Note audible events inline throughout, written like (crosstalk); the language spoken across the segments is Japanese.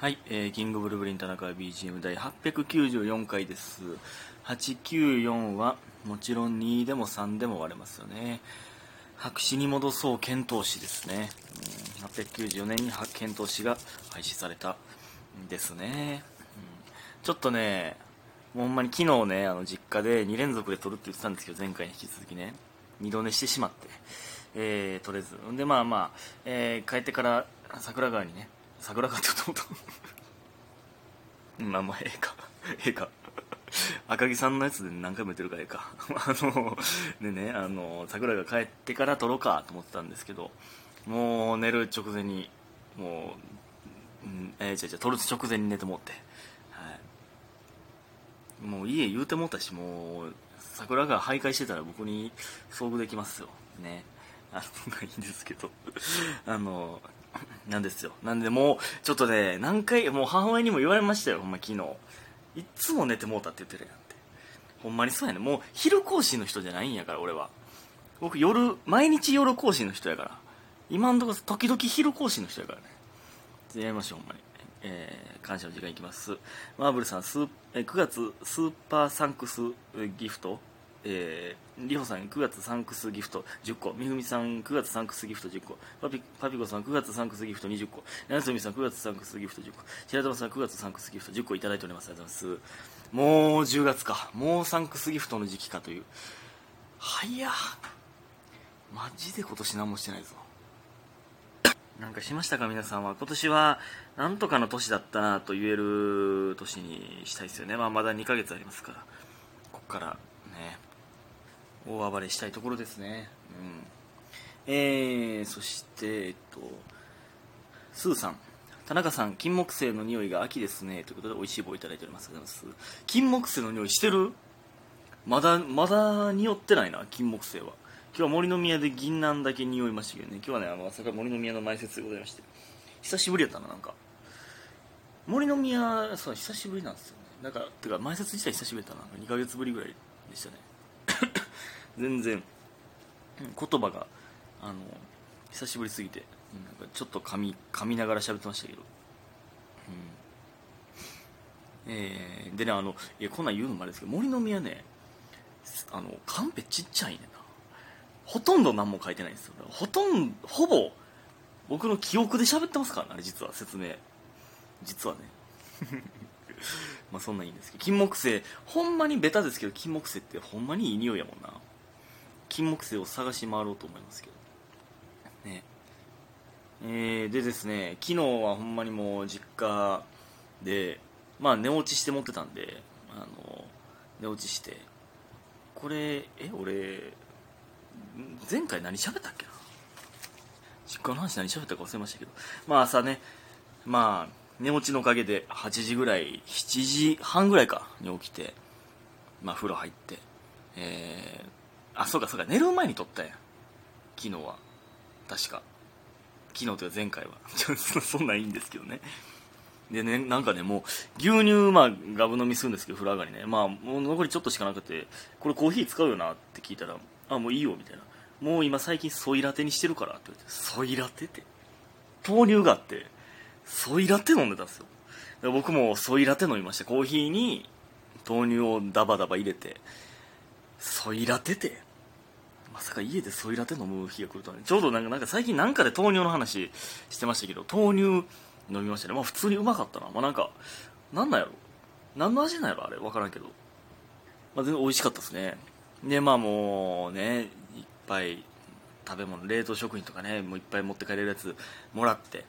はい、えー、キングブルブリン田中 BGM 第894回です。894はもちろん2でも3でも割れますよね。白紙に戻そう遣唐使ですね。うん、894年に遣唐使が廃止されたんですね。うん、ちょっとね、もうほんまに昨日ね、あの実家で2連続で撮るって言ってたんですけど、前回に引き続きね、二度寝してしまって、えー、撮れず。で、まあまあ、えー、帰ってから桜川にね、桜川って言った。ことまあまあええか。ええか。赤木さんのやつで何回も言ってるからええか。あのでねあの桜が帰ってから撮ろうかと思ってたんですけどもう寝る直前にもう、うん、えー、違う違う撮る直前に寝てもって、はい、もう家言うてもったしもう桜が徘徊してたら僕に遭遇できますよ。ね。あのがいいんですけど。あのなんですよ。なんでもう、ちょっとね、何回、もう母親にも言われましたよ、ほんま昨日。いっつも寝てもうたって言ってるやんって。ほんまにそうやね。もう、昼更新の人じゃないんやから、俺は。僕、夜、毎日夜更新の人やから。今んとこ、時々昼更新の人やからね。やりましょう、ほんまに。えー、感謝の時間いきます。マーブルさん、スーえー9月、スーパーサンクスギフトえー、りほさん9月サンクスギフト10個。みふみさん9月サンクスギフト10個。パピパピコさん9月サンクスギフト20個。柳すみさん9月サンクスギフト10個。白玉さん9月サンクスギフト10個いただいております。ありがとうございます。もう10月か。もうサンクスギフトの時期かという。はいや。マジで今年何もしてないぞ。なんかしましたか皆さんは。今年はなんとかの年だったなと言える年にしたいですよね、まあ、まだ2ヶ月ありますから。ここから大暴れしたいところですね。うん。えー、そしてえっとスーさん。田中さん金木犀の匂いが秋ですね。ということで美味しい棒いただいております。金木犀の匂いしてる？まだまだ匂ってないな金木犀は。今日は森の宮で銀杏だけ匂いましたけどね。今日はねあの朝から森の宮の前説でございまして。久しぶりやったななんか。森の宮そう久しぶりなんですよね。なんかてか前説自体久しぶりだったな。2ヶ月ぶりぐらいでしたね。(coughs) 全然言葉があの久しぶりすぎてなんかちょっと噛み噛みながら喋ってましたけど、うん。えー、でねあのいやこんなん言うのもあれですけど森の宮ねあのカンペちっちゃいねんな。ほとんど何も書いてないんですよ。ほとんどほぼ僕の記憶で喋ってますからねあれ実は説明。実はね。(laughs) (laughs) まあそんなんいいんですけど金木犀ほんまにベタですけど金木犀ってほんまにいい匂いやもんな。金木犀を探し回ろうと思いますけど。ね。えー、でですね昨日はほんまにもう実家でまあ寝落ちして持ってたんであの寝落ちしてこれえ俺前回何喋ったっけな?実家の話何喋ったか忘れましたけど。まあ朝ねまあ寝落ちのおかげで8時ぐらい7時半ぐらいかに起きてまあ風呂入ってえー、あそうかそうか寝る前に撮ったん。昨日は。確か。昨日というか前回は。(laughs) そんなんいいんですけどね。でねなんかねもう牛乳まあガブ飲みするんですけど風呂上がりね。まあもう残りちょっとしかなくてこれコーヒー使うよなって聞いたらあもういいよみたいな。もう今最近ソイラテにしてるからって言われてソイラテって？豆乳があって。ソイラテ飲んでたんですよ。で僕もソイラテ飲みましたコーヒーに豆乳をダバダバ入れてソイラテて。まさか家でソイラテ飲む日が来るとはね。ちょうどなんかなんか最近なんかで豆乳の話してましたけど豆乳飲みましたね。まあ普通にうまかったな。まあなんかなんなんやろ。何の味なんやろあれ。分からんけど。まあ全然美味しかったですね。でまあもうねいっぱい食べ物冷凍食品とかねもういっぱい持って帰れるやつもらって。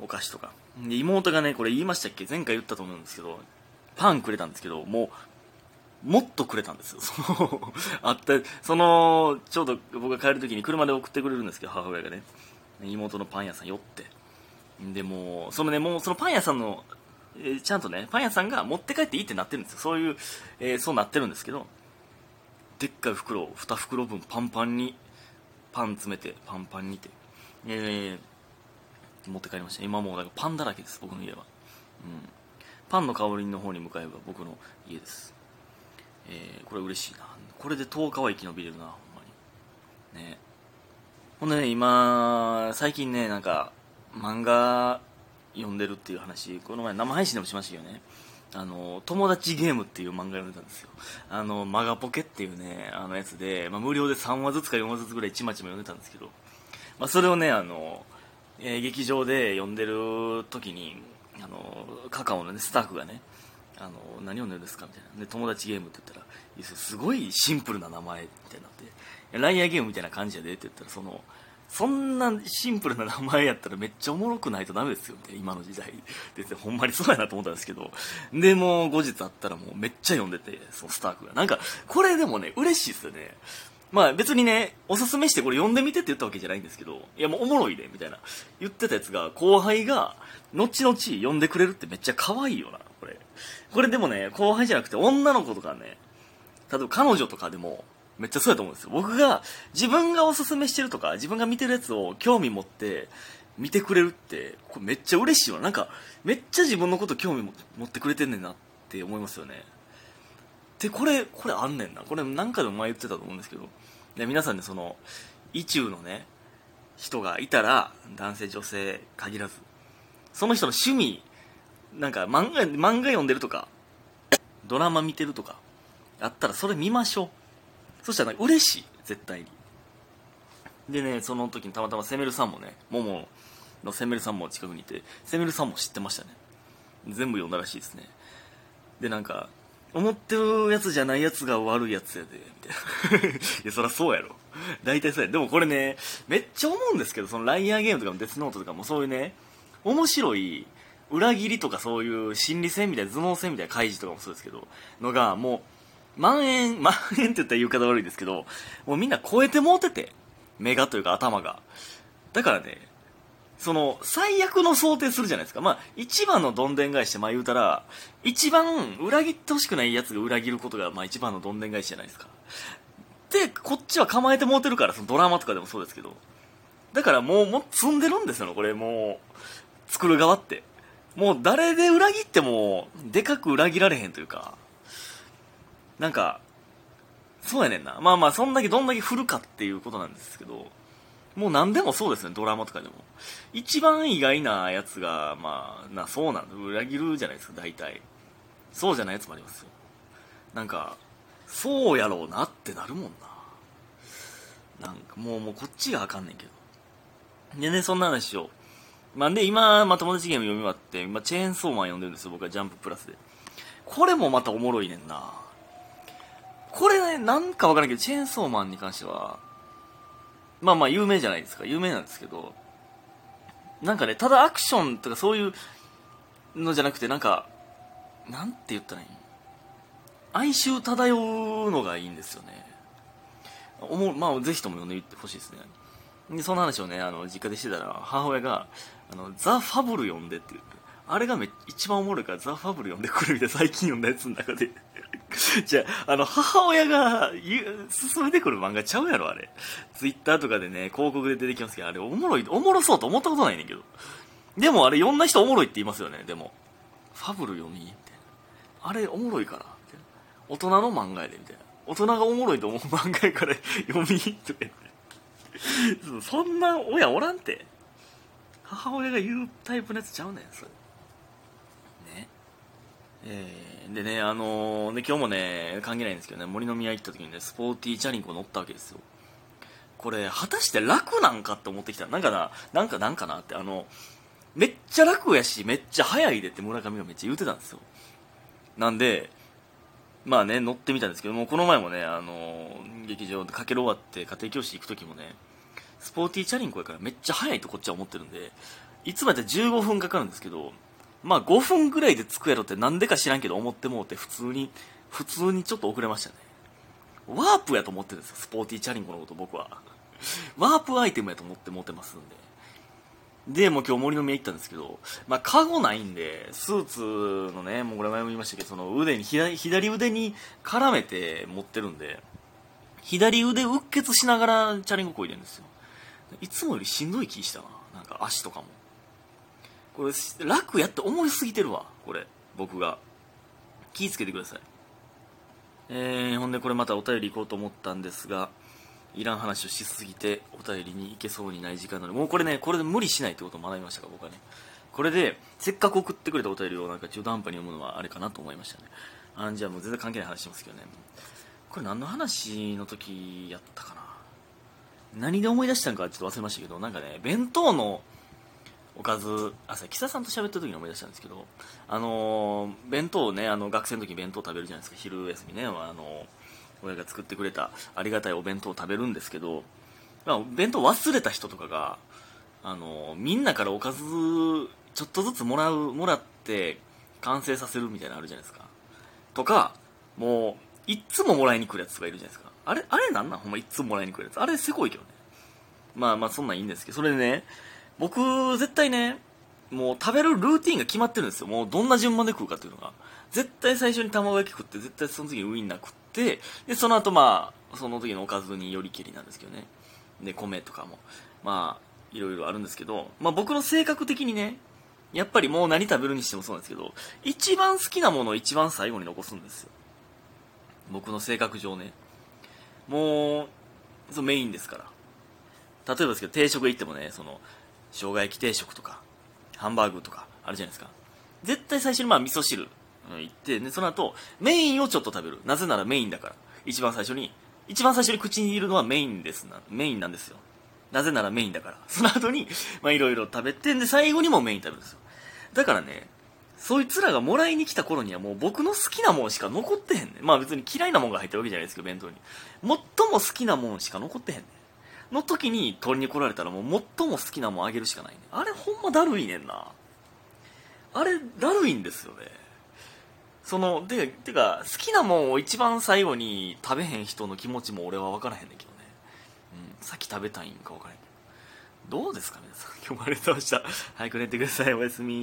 お菓子とか。で妹がねこれ言いましたっけ？前回言ったと思うんですけどパンくれたんですけどもうもっとくれたんですよ。(laughs) そのあってそのちょうど僕が帰る時に車で送ってくれるんですけど母親がね。妹のパン屋さん寄って。でもそのねもうそのパン屋さんの、えーちゃんとねパン屋さんが持って帰っていいってなってるんですよ。そういう、えーそうなってるんですけどでっかい袋を2袋分パンパンにパン詰めてパンパンにて、えー持って帰りました。今もうなんかパンだらけです僕の家は、うん、パンの香りの方に向かえば僕の家です、えーこれ嬉しいな。これで10日は生き延びれるなほんまに。ね。ほんでね今最近ねなんか漫画読んでるっていう話この前生配信でもしましたよね。あの友達ゲームっていう漫画読んでたんですよ。あのマガポケっていうねあのやつで、まあ、無料で3話ずつか4話ずつぐらいちまちま読んでたんですけど、まあ、それをねあの、えー、劇場で読んでる時にあのカカオの、ね、スタッフがねあの何読んでるんですかみたいなで友達ゲームって言ったらすごいシンプルな名前みたいになってライアーゲームみたいな感じやでって言ったらそのそんなシンプルな名前やったらめっちゃおもろくないとダメですよね、今の時代。で、ほんまにそうやなと思ったんですけど。で、も後日会ったらもうめっちゃ読んでて、そのスタッフが。なんか、これでもね、嬉しいですよね。まあ別にね、おすすめしてこれ読んでみてって言ったわけじゃないんですけど、いやもうおもろいで、みたいな。言ってたやつが、後輩が、後々読んでくれるってめっちゃ可愛いよな、これ。これでもね、後輩じゃなくて女の子とかね、例えば彼女とかでも、めっちゃそうやと思うんですよ。僕が、自分がおすすめしてるとか、自分が見てるやつを興味持って見てくれるって、これめっちゃ嬉しいわ。なんか、めっちゃ自分のこと興味持ってくれてんねんなって思いますよね。で、これ、これあんねんな。これ何回でも前言ってたと思うんですけど、で皆さんね、その、意中のね、人がいたら、男性、女性限らず、その人の趣味、なんか漫画、漫画読んでるとか、ドラマ見てるとか、あったらそれ見ましょう。そしたら嬉しい絶対に。でねその時にたまたまセメルさんもねモモのセメルさんも近くにいてセメルさんも知ってましたね。全部読んだらしいですね。でなんか思ってるやつじゃないやつが悪いやつやでみたいな。(laughs) いやそりゃそうやろ。大体そうや。でもこれねめっちゃ思うんですけどそのライアーゲームとかもデスノートとかもそういうね面白い裏切りとかそういう心理戦みたいな頭脳戦みたいな開示とかもそうですけどのがもう万円、万円 (laughs) って言ったら言い方悪いですけど、もうみんな超えてもうてて、目がというか頭が。だからね、その、最悪の想定するじゃないですか。まあ、一番のどんでん返しってまあ言うたら、一番裏切ってほしくないやつが裏切ることが、まあ一番のどんでん返しじゃないですか。で、こっちは構えてもうてるから、そのドラマとかでもそうですけど。だからもう、もう積んでるんですよ、これもう、作る側って。もう誰で裏切っても、でかく裏切られへんというか、なんか、そうやねんな。まあまあ、そんだけどんだけ振るかっていうことなんですけど、もう何でもそうですね、ドラマとかでも。一番意外なやつが、まあ、な、そうなんだ。裏切るじゃないですか、大体。そうじゃないやつもありますよ。なんか、そうやろうなってなるもんな。なんか、もう、もうこっちがあかんねんけど。でね、そんな話を。まあ、で、今、まあ、友達ゲーム読み終わって、今、チェーンソーマン読んでるんですよ、僕はジャンププラスで。これもまたおもろいねんな。これね、なんかわからんけど、チェーンソーマンに関しては、まあまあ有名じゃないですか。有名なんですけど、なんかね、ただアクションとかそういうのじゃなくて、なんか、なんて言ったらいい哀愁漂うのがいいんですよね。おもまあ、ぜひとも読んでみてほしいですね。で、その話をね、あの、実家でしてたら、母親が、あの、ザ・ファブル読んでって言って、あれがめ一番おもろいから、ザ・ファブル読んでくるみたいな、最近読んだやつの中で (laughs) じゃあ、あの、母親が言う、進めてくる漫画ちゃうやろ、あれ。ツイッターとかでね、広告で出てきますけど、あれおもろい、おもろそうと思ったことないねんけど。でもあれ、読んだ人おもろいって言いますよね、でも。ファブル読みみたいな。あれ、おもろいから。大人の漫画やで、みたいな。大人がおもろいと思う漫画やから (laughs) 読みとか言って。(laughs) そんな親おらんて。母親が言うタイプのやつちゃうねん、それ。えーでね、あのー、で今日もね、関係ないんですけどね、森の宮行った時にね、スポーティーチャリンコ乗ったわけですよ。これ、果たして楽なんかって思ってきた。なんかな、なんかなんかなって、あの、めっちゃ楽やし、めっちゃ速いでって村上がめっちゃ言うてたんですよ。なんで、まあね、乗ってみたんですけども、この前もね、あのー、劇場でかける終わって家庭教師行く時もね、スポーティーチャリンコやからめっちゃ速いとこっちは思ってるんで、いつまで15分かかるんですけど、まあ5分ぐらいで着くやろってなんでか知らんけど思ってもうて普通に、普通にちょっと遅れましたね。ワープやと思ってるんですよ、スポーティーチャリンコのこと僕は。ワープアイテムやと思って持ってますんで。で、もう今日森の宮行ったんですけど、まあ、カゴないんで、スーツのね、もうこれ前も言いましたけど、その腕に、左左腕に絡めて持ってるんで、左腕うっ血しながらチャリンコこいでるんですよ。いつもよりしんどい気したな。なんか足とかも。これ楽やって思いすぎてるわこれ僕が。気ぃつけてください。えー、ほんでこれまたお便り行こうと思ったんですがいらん話をしすぎてお便りに行けそうにない時間なのでもうこれねこれで無理しないってことを学びましたか僕はね。これでせっかく送ってくれたお便りをなんか中途半端に読むのはあれかなと思いましたね。あじゃあもう全然関係ない話しますけどね。これ何の話の時やったかな。何で思い出したのかちょっと忘れましたけどなんかね弁当のおかずあさ木さんと喋ってる時に思い出したんですけどあの弁当をねあの学生の時弁当食べるじゃないですか。昼休みねあの親が作ってくれたありがたいお弁当を食べるんですけど、まあ、弁当忘れた人とかがあのみんなからおかずちょっとずつもらうもらって完成させるみたいなのあるじゃないですか。とかもういっつももらいに来るやつとかいるじゃないですか。あれあれなんなん？ほんまいっつももらいに来るやつ。あれせこいけどね。まあまあそんなんいいんですけど。それでね僕絶対ねもう食べるルーティンが決まってるんですよ。もうどんな順番で食うかっていうのが。絶対最初に卵焼き食って絶対その次にウインナー食ってでその後まあその時のおかずによりけりなんですけどね。で米とかも。まあいろいろあるんですけど、まあ、僕の性格的にねやっぱりもう何食べるにしてもそうなんですけど一番好きなものを一番最後に残すんですよ。僕の性格上ね。もうそうメインですから。例えばですけど定食行ってもねその生姜焼き定食とかハンバーグとかあるじゃないですか。絶対最初にまあ味噌汁行ってでその後メインをちょっと食べる。なぜならメインだから。一番最初に一番最初に口に入れるのはメインですなメインなんですよ。なぜならメインだから。その後にまあいろいろ食べてで最後にもメイン食べるんですよ。だからねそいつらがもらいに来た頃にはもう僕の好きなもんしか残ってへんねん。まあ別に嫌いなもんが入ってるわけじゃないですけど弁当に。最も好きなもんしか残ってへんねん。の時に取りに来られたらもう最も好きなもんあげるしかないね。あれほんまだるいねんな。あれだるいんですよね。そのてかてか好きなもんを一番最後に食べへん人の気持ちも俺は分からへんねんけどね、うん、先食べたいんか分からへんけど。どうですか皆さん。今日もありがとうございました。早く寝てください。おやすみ。